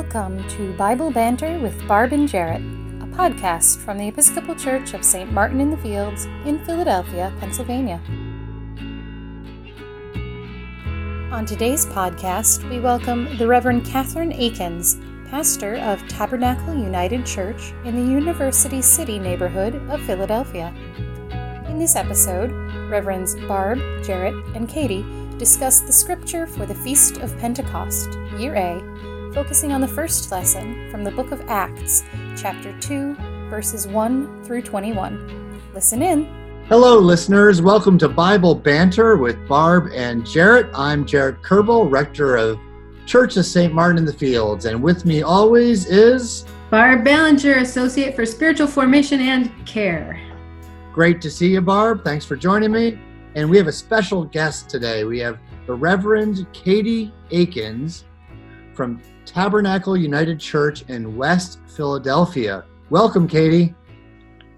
Welcome to Bible Banter with Barb and Jarrett, a podcast from the Episcopal Church of St. Martin in the Fields in Philadelphia, Pennsylvania. On today's podcast, we welcome the Reverend Catherine Akins, pastor of Tabernacle United Church in the University City neighborhood of Philadelphia. In this episode, Reverends Barb, Jarrett, and Katie discuss the scripture for the Feast of Pentecost, Year A, focusing on the first lesson from the book of Acts, chapter 2, verses 1 through 21. Listen in. Hello, listeners. Welcome to Bible Banter with Barb and Jarrett. I'm Jarrett Kerbel, rector of Church of St. Martin in the Fields, and with me always is Barb Ballinger, Associate for Spiritual Formation and Care. Great to see you, Barb. Thanks for joining me. And we have a special guest today. We have the Reverend Katie Akins from Tabernacle United Church in West Philadelphia. Welcome, Katie.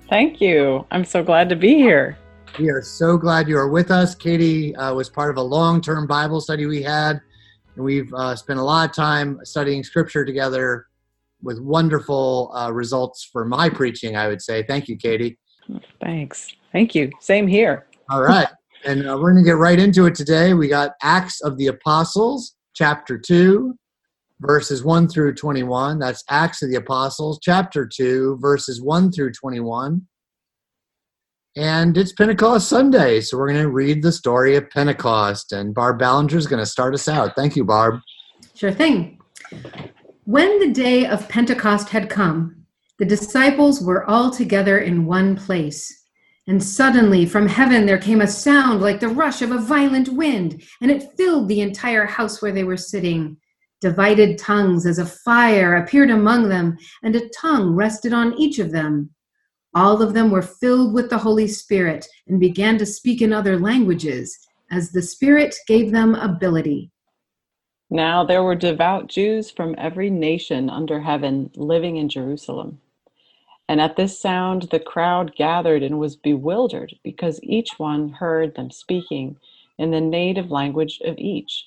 Thank you. I'm so glad to be here. We are so glad you are with us. Katie uh, was part of a long term Bible study we had, and we've uh, spent a lot of time studying scripture together with wonderful uh, results for my preaching, I would say. Thank you, Katie. Thanks. Thank you. Same here. All right. And uh, we're going to get right into it today. We got Acts of the Apostles, chapter 2, verses 1 through 21. That's Acts of the Apostles, chapter 2, verses 1 through 21. And it's Pentecost Sunday, so we're going to read the story of Pentecost. And Barb Ballinger is going to start us out. Thank you, Barb. Sure thing. When the day of Pentecost had come, the disciples were all together in one place. And suddenly from heaven there came a sound like the rush of a violent wind, and it filled the entire house where they were sitting. Divided tongues as a fire appeared among them, and a tongue rested on each of them. All of them were filled with the Holy Spirit and began to speak in other languages, as the Spirit gave them ability. Now there were devout Jews from every nation under heaven living in Jerusalem. And at this sound, the crowd gathered and was bewildered because each one heard them speaking in the native language of each.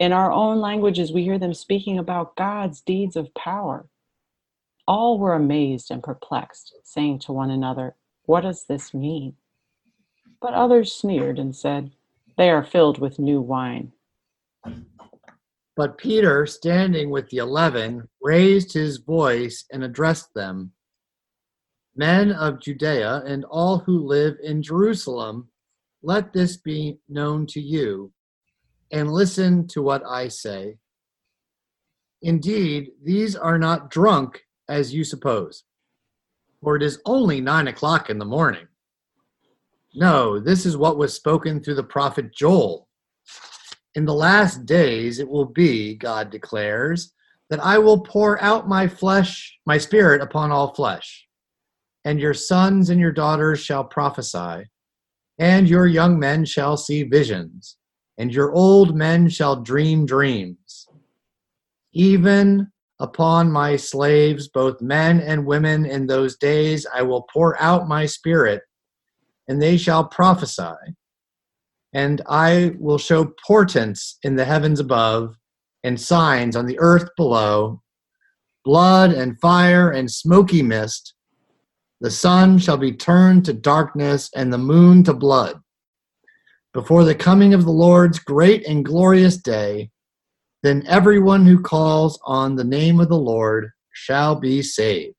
In our own languages, we hear them speaking about God's deeds of power. All were amazed and perplexed, saying to one another, What does this mean? But others sneered and said, They are filled with new wine. But Peter, standing with the eleven, raised his voice and addressed them Men of Judea and all who live in Jerusalem, let this be known to you, and listen to what I say. Indeed, these are not drunk as you suppose, for it is only nine o'clock in the morning. No, this is what was spoken through the prophet Joel. In the last days it will be, God declares, that I will pour out my flesh, my spirit upon all flesh and your sons and your daughters shall prophesy, and your young men shall see visions, and your old men shall dream dreams. Even upon my slaves, both men and women, in those days I will pour out my spirit, and they shall prophesy. And I will show portents in the heavens above, and signs on the earth below blood and fire and smoky mist the sun shall be turned to darkness and the moon to blood before the coming of the Lord's great and glorious day. Then everyone who calls on the name of the Lord shall be saved.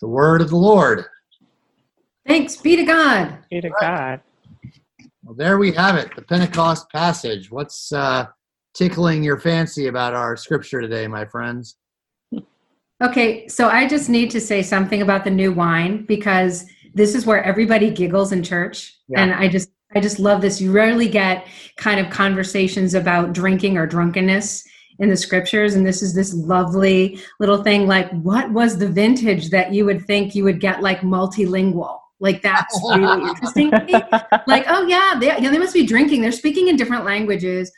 The word of the Lord. Thanks be to God. Be to God. Well, there we have it, the Pentecost passage. What's uh, tickling your fancy about our scripture today, my friends? Okay, so I just need to say something about the new wine because this is where everybody giggles in church. Yeah. And I just I just love this. You rarely get kind of conversations about drinking or drunkenness in the scriptures, and this is this lovely little thing. Like, what was the vintage that you would think you would get like multilingual? Like that's really interesting. like, oh yeah, they, yeah, they must be drinking. They're speaking in different languages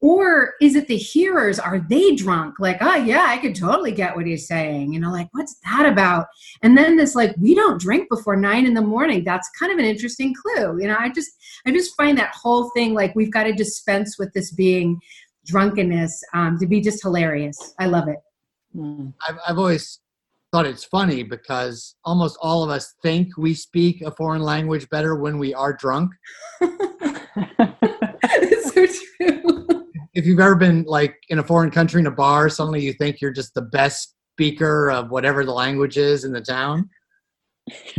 or is it the hearers are they drunk? Like oh yeah i could totally get what he's saying you know like what's that about? And then this like we don't drink before nine in the morning. That's kind of an interesting clue you know i just i just find that whole thing like we've got to dispense with this being drunkenness um, to be just hilarious. I love it. Mm. I've, I've always thought it's funny because almost all of us think we speak a foreign language better when we are drunk. It's so true if you've ever been like in a foreign country in a bar, suddenly you think you're just the best speaker of whatever the language is in the town. I,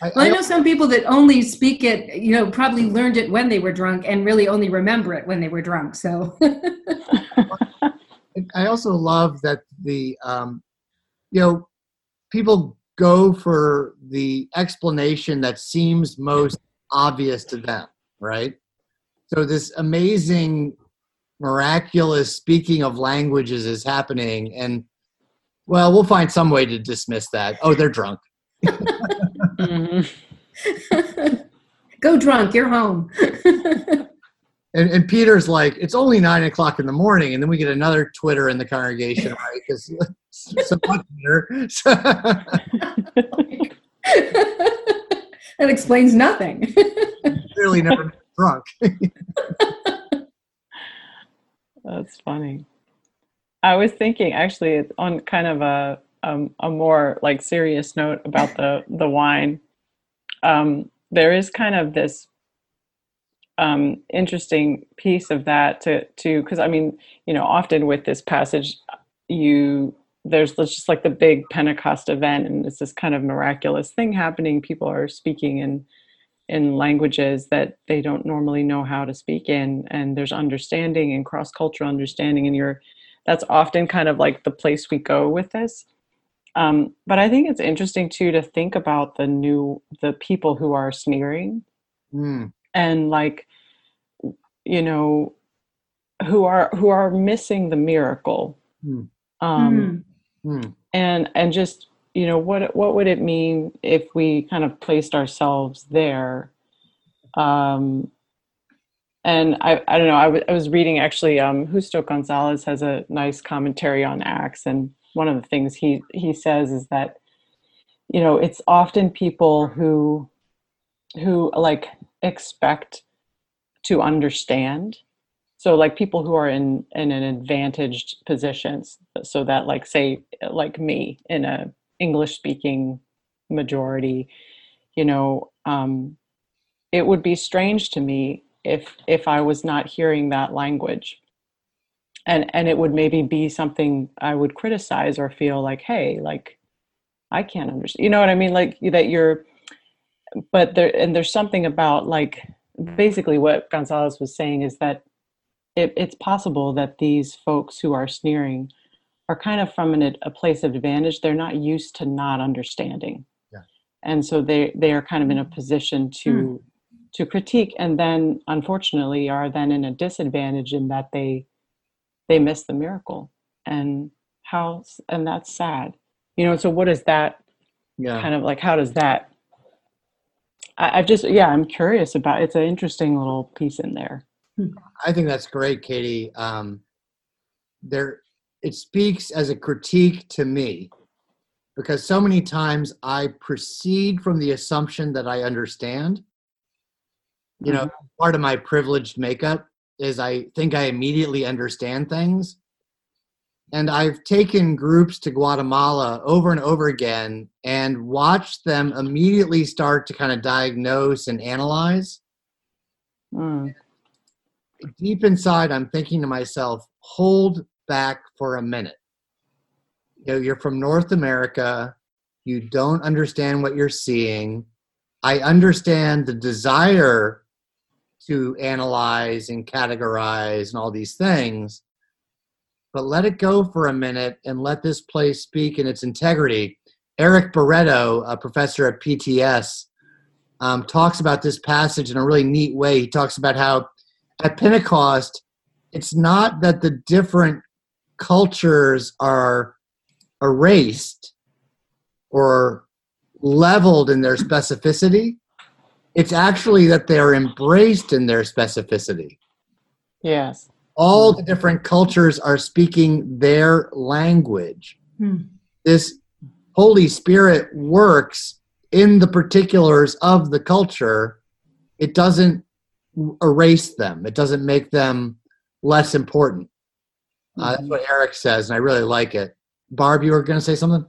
well, I, know some people that only speak it, you know, probably learned it when they were drunk and really only remember it when they were drunk. So I also love that the, um, you know, people go for the explanation that seems most obvious to them, right? So this amazing miraculous speaking of languages is happening and well we'll find some way to dismiss that. Oh they're drunk. Mm-hmm. go drunk you're home. And, and, peter's like it's only nine o'clock in the morning and then we get another twitter in the congregation right? Because so much peter that explains nothing. Really never drunk That's funny. I was thinking actually on kind of a um, a more like serious note about the the wine. Um, there is kind of this um, interesting piece of that to to because I mean you know often with this passage you there's just like the big Pentecost event and it's this kind of miraculous thing happening. People are speaking in in languages that they don't normally know how to speak in and there's understanding and cross-cultural understanding and you're that's often kind of like the place we go with this um, but i think it's interesting too to think about the new the people who are sneering mm. and like you know who are who are missing the miracle mm. Um, mm. and and just you know what what would it mean if we kind of placed ourselves there? Um, and I, I don't know I, w- I was reading actually um, Justo Gonzalez has a nice commentary on Acts and one of the things he he says is that you know it's often people who who like expect to understand. So like people who are in in an advantaged positions so that like say like me in a English speaking majority, you know, um, it would be strange to me if if I was not hearing that language. And and it would maybe be something I would criticize or feel like, hey, like I can't understand. You know what I mean? Like that you're but there and there's something about like basically what Gonzalez was saying is that it, it's possible that these folks who are sneering are kind of from an, a place of advantage. They're not used to not understanding. Yeah. And so they, they are kind of in a position to mm. to critique and then unfortunately are then in a disadvantage in that they they miss the miracle. And how and that's sad. You know, so what is that yeah. kind of like how does that I, I've just yeah, I'm curious about it's an interesting little piece in there. I think that's great, Katie. Um, there it speaks as a critique to me because so many times I proceed from the assumption that I understand. You know, mm-hmm. part of my privileged makeup is I think I immediately understand things. And I've taken groups to Guatemala over and over again and watched them immediately start to kind of diagnose and analyze. Mm. Deep inside, I'm thinking to myself, hold back for a minute. You know, you're from North America, you don't understand what you're seeing. I understand the desire to analyze and categorize and all these things, but let it go for a minute and let this place speak in its integrity. Eric Barreto, a professor at PTS, um, talks about this passage in a really neat way. He talks about how at Pentecost, it's not that the different cultures are erased or leveled in their specificity. It's actually that they're embraced in their specificity. Yes. All the different cultures are speaking their language. Hmm. This Holy Spirit works in the particulars of the culture. It doesn't erase them, it doesn't make them less important. Uh, that's what Eric says, and I really like it. Barb, you were going to say something?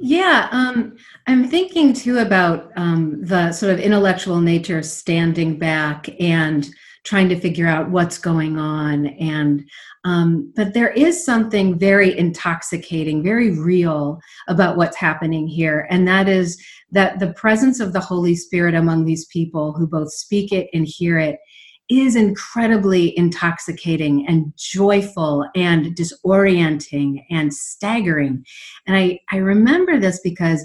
Yeah, um, I'm thinking too about um, the sort of intellectual nature of standing back and trying to figure out what's going on. And um, but there is something very intoxicating, very real about what's happening here, and that is that the presence of the Holy Spirit among these people who both speak it and hear it is incredibly intoxicating and joyful and disorienting and staggering. And I, I remember this because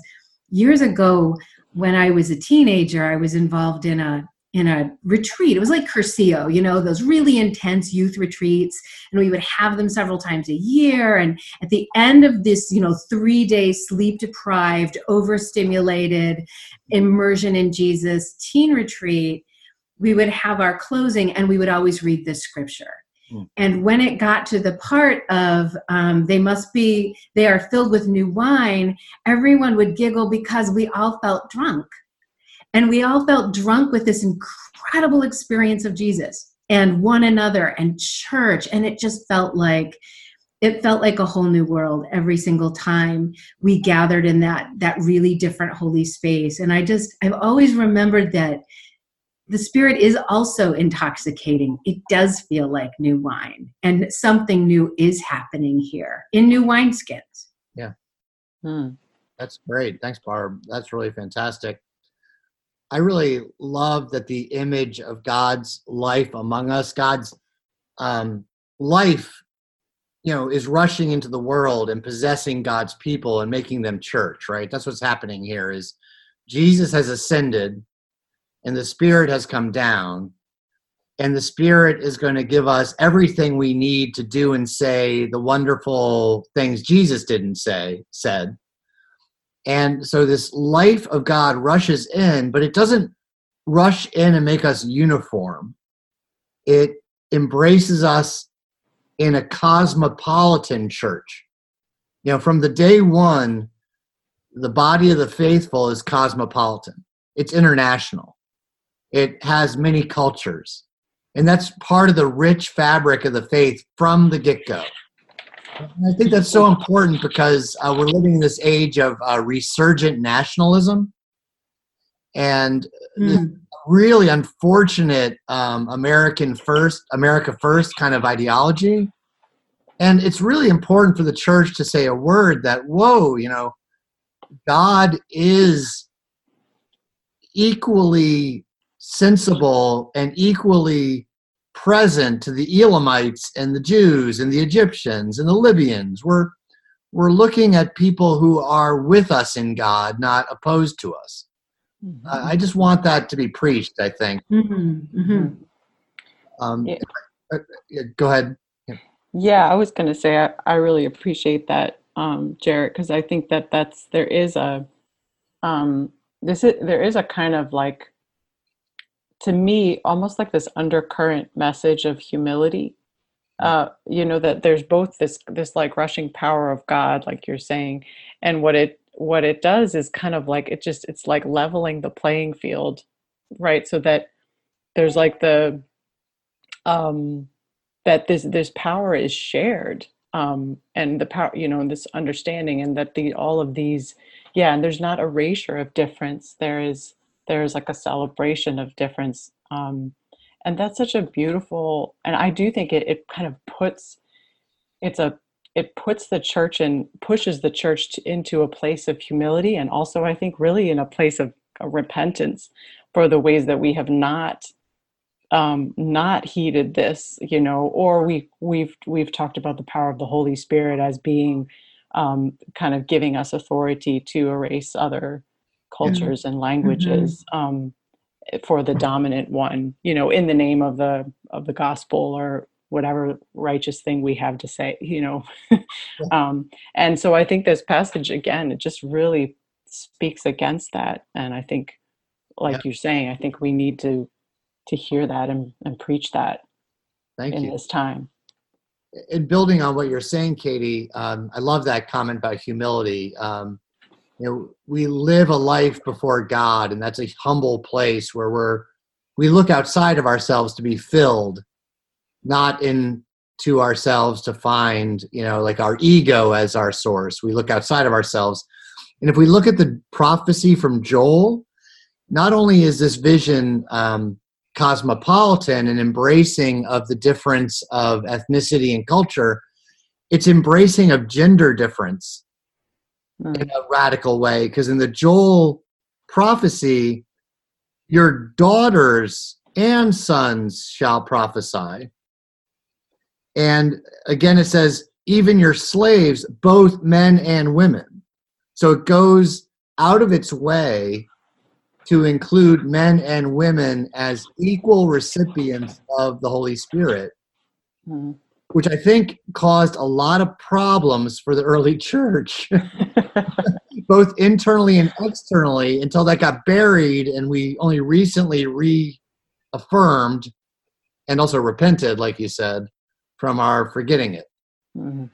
years ago, when I was a teenager, I was involved in a in a retreat. It was like Cursillo, you know, those really intense youth retreats, and we would have them several times a year. And at the end of this, you know, three day sleep deprived, overstimulated immersion in Jesus teen retreat, we would have our closing and we would always read this scripture. Hmm. And when it got to the part of um, they must be, they are filled with new wine, everyone would giggle because we all felt drunk. And we all felt drunk with this incredible experience of Jesus and one another and church. And it just felt like, it felt like a whole new world every single time we gathered in that that really different holy space and i just i've always remembered that the spirit is also intoxicating. It does feel like new wine, and something new is happening here in new wineskins. Yeah. Hmm. That's great. Thanks, Barb. That's really fantastic. I really love that the image of God's life among us, God's um, life, you know, is rushing into the world and possessing God's people and making them church, right? That's what's happening here is Jesus has ascended and the Spirit has come down, and the Spirit is going to give us everything we need to do and say the wonderful things Jesus didn't say, said. And so this life of God rushes in, but it doesn't rush in and make us uniform. It embraces us in a cosmopolitan church. You know, from the day one, the body of the faithful is cosmopolitan, it's international it has many cultures. And that's part of the rich fabric of the faith from the get go. I think that's so important because uh, we're living in this age of uh, resurgent nationalism and Mm. really unfortunate um, American first, America first kind of ideology. And it's really important for the church to say a word that, whoa, you know, God is equally sensible and equally present to the Elamites and the Jews and the Egyptians and the Libyans. We're we're looking at people who are with us in God, not opposed to us. Mm-hmm. I I just want that to be preached. I think. Mm-hmm, mm-hmm. Um, Yeah. uh, yeah, go ahead. Yeah, I was going to say I, I really appreciate that, um, Jarrett, because I think that that's there is a um, this is there is a kind of like to me almost like this undercurrent message of humility. Uh, you know that there's both this this like rushing power of God, like you're saying, and what it what it does is kind of like it just it's like leveling the playing field, right? So that there's like the um that this this power is shared um and the power you know and this understanding and that the all of these yeah and there's not erasure of difference there is there is like a celebration of difference um and that's such a beautiful and i do think it, it kind of puts it's a it puts the church and pushes the church to, into a place of humility and also i think really in a place of uh, repentance for the ways that we have not um, not heeded this, you know, or we we've we've talked about the power of the Holy Spirit as being um, kind of giving us authority to erase other cultures and languages um, for the dominant one, you know, in the name of the of the gospel or whatever righteous thing we have to say you know um, and so i think this passage again it just really speaks against that and i think like Yeah. you're saying i think we need to to hear that and, and preach that Thank in you. this time in building on what you're saying, Katie, um, I love that comment about humility. Um, you know, we live a life before God, and that's a humble place where we're we look outside of ourselves to be filled, not into ourselves to find, you know, like our ego as our source. We look outside of ourselves, and if we look at the prophecy from Joel, not only is this vision um, cosmopolitan and embracing of the difference of ethnicity and culture, it's embracing of gender difference Mm. in a radical way. Because in the Joel prophecy, your daughters and sons shall prophesy. And again, it says, even your slaves, both men and women. So it goes out of its way to include men and women as equal recipients of the Holy Spirit, Mm. Which I think caused a lot of problems for the early church, both internally and externally, until that got buried and we only recently reaffirmed and also repented, like you said, from our forgetting it. Mhm.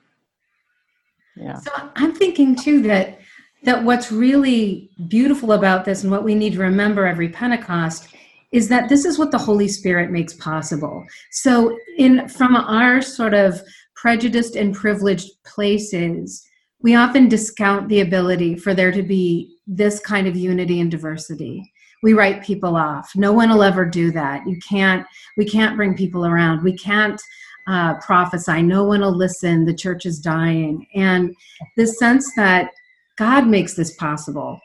yeah So I'm thinking too that that what's really beautiful about this and what we need to remember every Pentecost is that this is what the Holy Spirit makes possible. So in from our sort of prejudiced and privileged places, we often discount the ability for there to be this kind of unity and diversity. We write people off. No one will ever do that. You can't we can't bring people around. We can't uh, prophesy. No one will listen. The church is dying. And this sense that God makes this possible.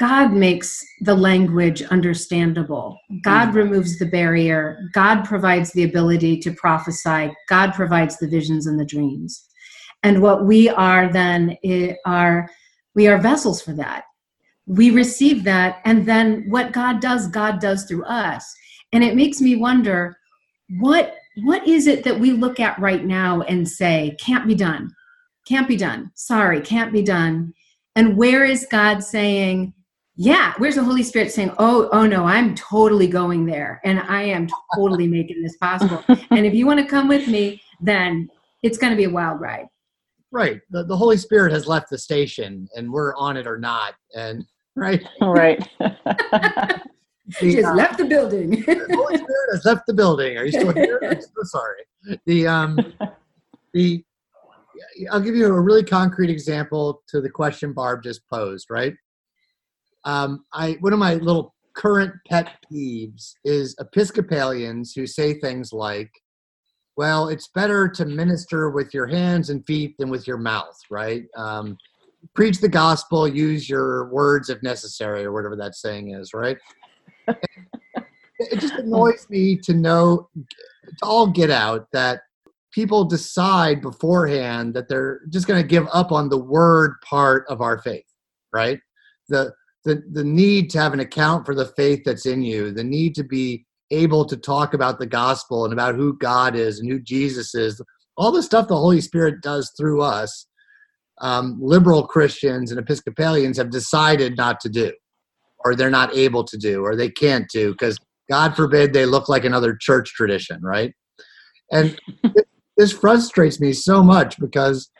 God makes the language understandable. God mm. removes the barrier. God provides the ability to prophesy. God provides the visions and the dreams. And what we are then are we are vessels for that. We receive that and then what God does, God does through us. And it makes me wonder what what is it that we look at right now and say can't be done? Can't be done. Sorry, can't be done. And where is God saying, yeah, where's the Holy Spirit saying, oh, oh no, I'm totally going there and I am totally making this possible. and if you want to come with me, then it's going to be a wild ride. Right. The, the Holy Spirit has left the station and we're on it or not. And right. right The, Just uh, left the building. the Holy Spirit has left the building. Are you still here? I'm so sorry. The um the I'll give you a really concrete example to the question Barb just posed, right? Um I one of my little current pet peeves is Episcopalians who say things like, well, it's better to minister with your hands and feet than with your mouth, right? Um, preach the gospel, use your words if necessary, or whatever that saying is, right? it just annoys me to know to all get out that people decide beforehand that they're just going to give up on the word part of our faith right the the the need to have an account for the faith that's in you the need to be able to talk about the gospel and about who god is and who jesus is all the stuff the holy spirit does through us um, liberal christians and episcopalians have decided not to do or they're not able to do or they can't do because god forbid they look like another church tradition right? And this frustrates me so much because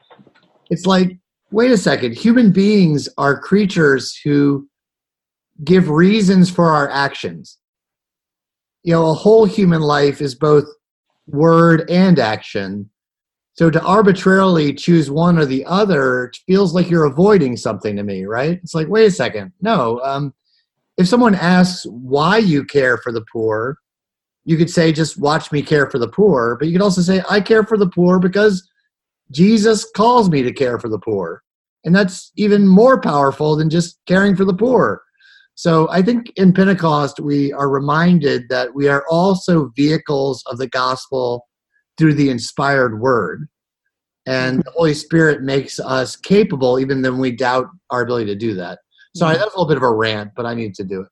it's like wait a second human beings are creatures who give reasons for our actions. You know a whole human life is both word and action. So to arbitrarily choose one or the other feels like you're avoiding something to me right? It's like wait a second. No um, if someone asks why you care for the poor you could say just watch me care for the poor but you could also say i care for the poor because jesus calls me to care for the poor. And that's even more powerful than just caring for the poor so i think in pentecost we are reminded that we are also vehicles of the gospel through the inspired word and the holy spirit makes us capable even when we doubt our ability to do that sorry mm-hmm. that's a little bit of a rant but i need to do it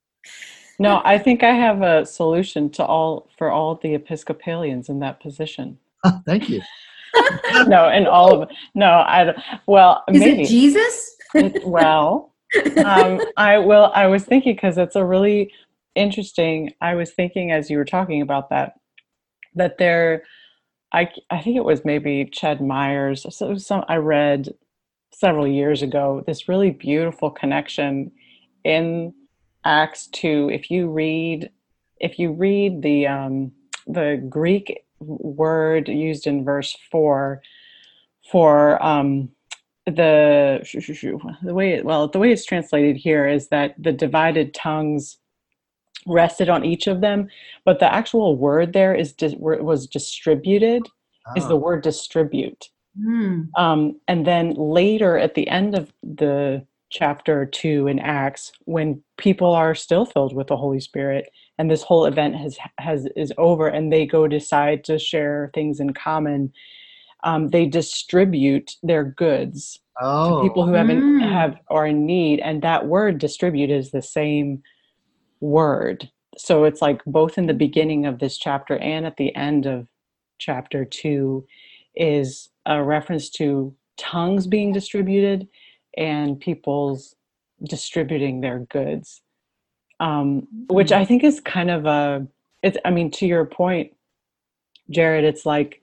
no i think i have a solution to all for all the episcopalians in that position Thank you. no, and all of no, I don't. Well, Is maybe. it Jesus? well, um, I will. I was thinking because it's a really interesting. I was thinking as you were talking about that that there, I I think it was maybe Ched Myers. So some I read several years ago. This really beautiful connection in Acts two. If you read, if you read the um, the Greek word used in verse four for um, the the way it, well the way it's translated here is that the divided tongues rested on each of them but the actual word there is was distributed is the Oh, word distribute Hmm. um, and then later at the end of the chapter two in acts when people are still filled with the holy spirit and this whole event has has is over and they go decide to share things in common um, they distribute their goods to oh, people who haven't Mm. have are in need and that word distribute is the same word so it's like both in the beginning of this chapter and at the end of chapter 2 is a reference to tongues being distributed and people's distributing their goods um, which i think is kind of a it's i mean to your point Jarrett it's like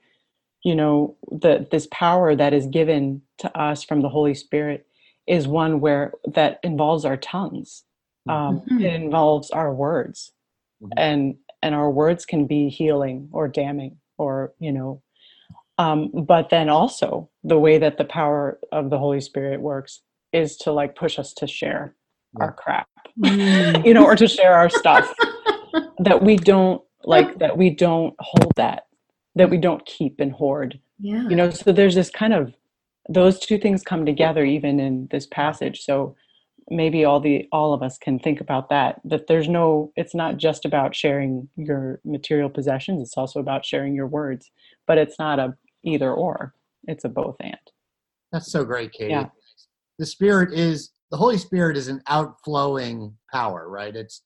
you know the this power that is given to us from the holy spirit is one where that involves our tongues um, Mhm. it involves our words Mhm. and and our words can be healing or damning or you know um, but then also the way that the power of the holy spirit works is to like push us to share our crap Mm. you know or to share our stuff that we don't like that we don't hold that that we don't keep and hoard Yeah. you know so there's this kind of those two things come together even in this passage so maybe all the all of us can think about that that there's no it's not just about sharing your material possessions it's also about sharing your words but it's not a either or it's a both and that's so great, Katie. Yeah. The Spirit is the Holy Spirit is an outflowing power, right? It's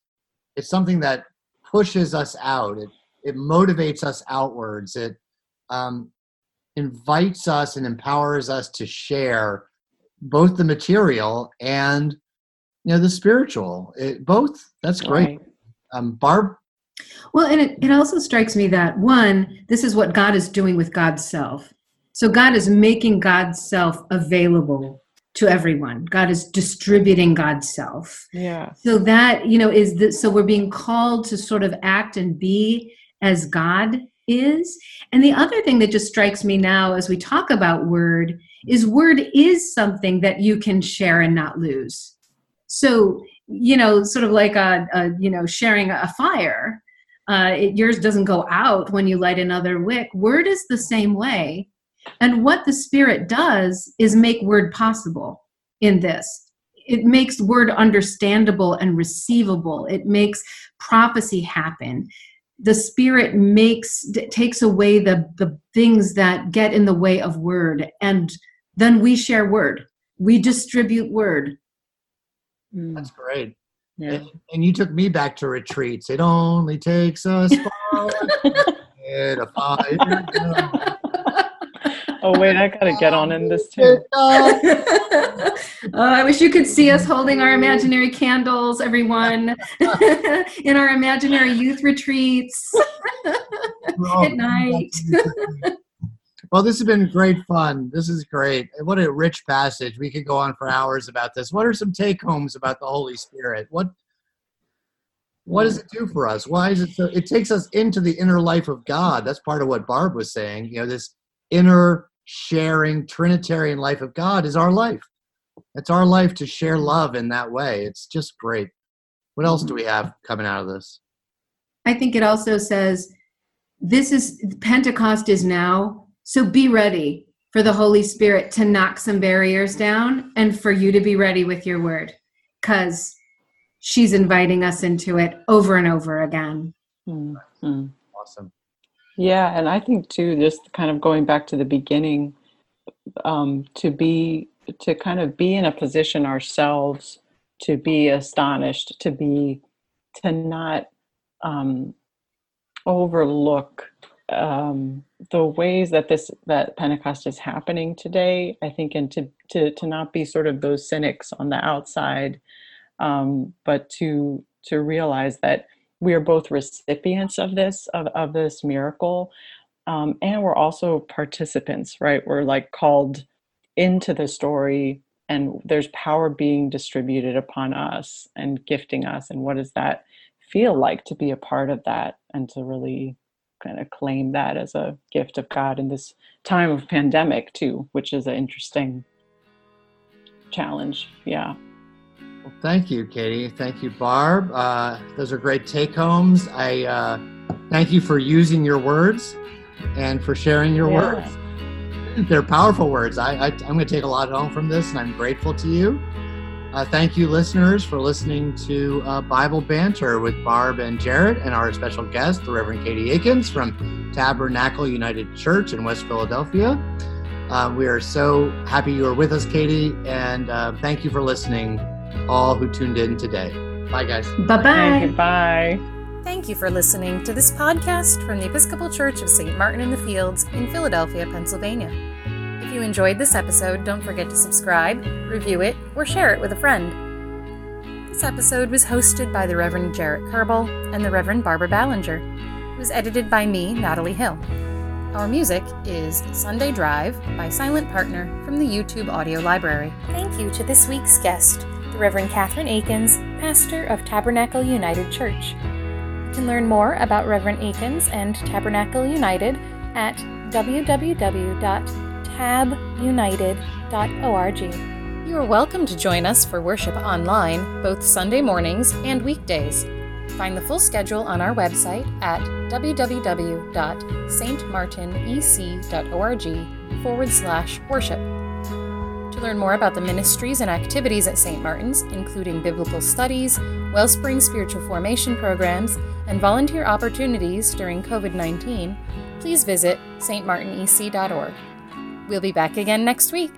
it's something that pushes us out. It it motivates us outwards. It um, invites us and empowers us to share both the material and you know the spiritual. It, both. That's great. Right. Um, Barb. Well, and it, it also strikes me that one, this is what God is doing with God's self. So God is making God's self available to everyone. God is distributing God's self. yeah So that, you know, is that so we're being called to sort of act and be as God is. And the other thing that just strikes me now as we talk about word is word is something that you can share and not lose. So, you know, sort of like a, a you know, sharing a fire. Uh, it, yours doesn't go out when you light another wick. Word is the same way. And what the Spirit does is make word possible in this. It makes word understandable and receivable. It makes prophecy happen. The Spirit makes takes away the the things that get in the way of word, and then we share word. We distribute word. Mm, That's great. yeah. And, and you took me back to retreats. It only takes us far. A fire. oh wait i gotta get on in this too oh, I wish you could see us holding our imaginary candles, everyone, in our imaginary youth retreats at night. Well, this has been great fun. This is great. What a rich passage. We could go on for hours about this. What are some take homes about the Holy Spirit? What what does it do for us? Why is it so it takes us into the inner life of God. That's part of what Barb was saying. You know, this inner sharing Trinitarian life of God is our life. It's our life to share love in that way. It's just great. What else do we have coming out of this? I think it also says this is Pentecost is now, so be ready for the Holy Spirit to knock some barriers down and for you to be ready with your word because she's inviting us into it over and over again. Mm, mm. Awesome. Yeah, and I think too, just kind of going back to the beginning, um, to be to kind of be in a position ourselves to be astonished, to be to not um, overlook um, the ways that this that Pentecost is happening today, I think, and to to to not be sort of those cynics on the outside, um, but to to realize that we are both recipients of this of, of this miracle um, and we're also participants right? We're like called into the story and there's power being distributed upon us and gifting us and what does that feel like to be a part of that and to really kind of claim that as a gift of god in this time of pandemic too which is an interesting challenge yeah well, thank you, Katie. Thank you, Barb. Uh, those are great take homes. I uh, thank you for using your words and for sharing your yeah. words. They're powerful words. I, I, am going to take a lot home from this, and I'm grateful to you. Uh, thank you, listeners, for listening to uh, Bible Banter with Barb and Jarrett, and our special guest, the Reverend Katie Akins from Tabernacle United Church in West Philadelphia. Uh, we are so happy you are with us, Katie, and uh, thank you for listening all who tuned in today. Bye, guys. Bye bye. Bye. Thank you for listening to this podcast from the Episcopal Church of St. Martin in the Fields in Philadelphia, Pennsylvania. If you enjoyed this episode, don't forget to subscribe, review it, or share it with a friend. This episode was hosted by the Reverend Jarrett Kerbel and the Reverend Barbara Ballinger. It was edited by me, Natalie Hill. Our music is Sunday Drive by Silent Partner from the YouTube Audio Library. Thank you to this week's guest, Reverend Catherine Akins, pastor of Tabernacle United Church. You can learn more about Reverend Akins and Tabernacle United at www.tabunited.org. You are welcome to join us for worship online, both Sunday mornings and weekdays. Find the full schedule on our website at www.stmartinec.org forward slash worship learn more about the ministries and activities at St. Martin's, including biblical studies, Wellspring spiritual formation programs, and volunteer opportunities during COVID 19, please visit stmartinec.org. We'll be back again next week.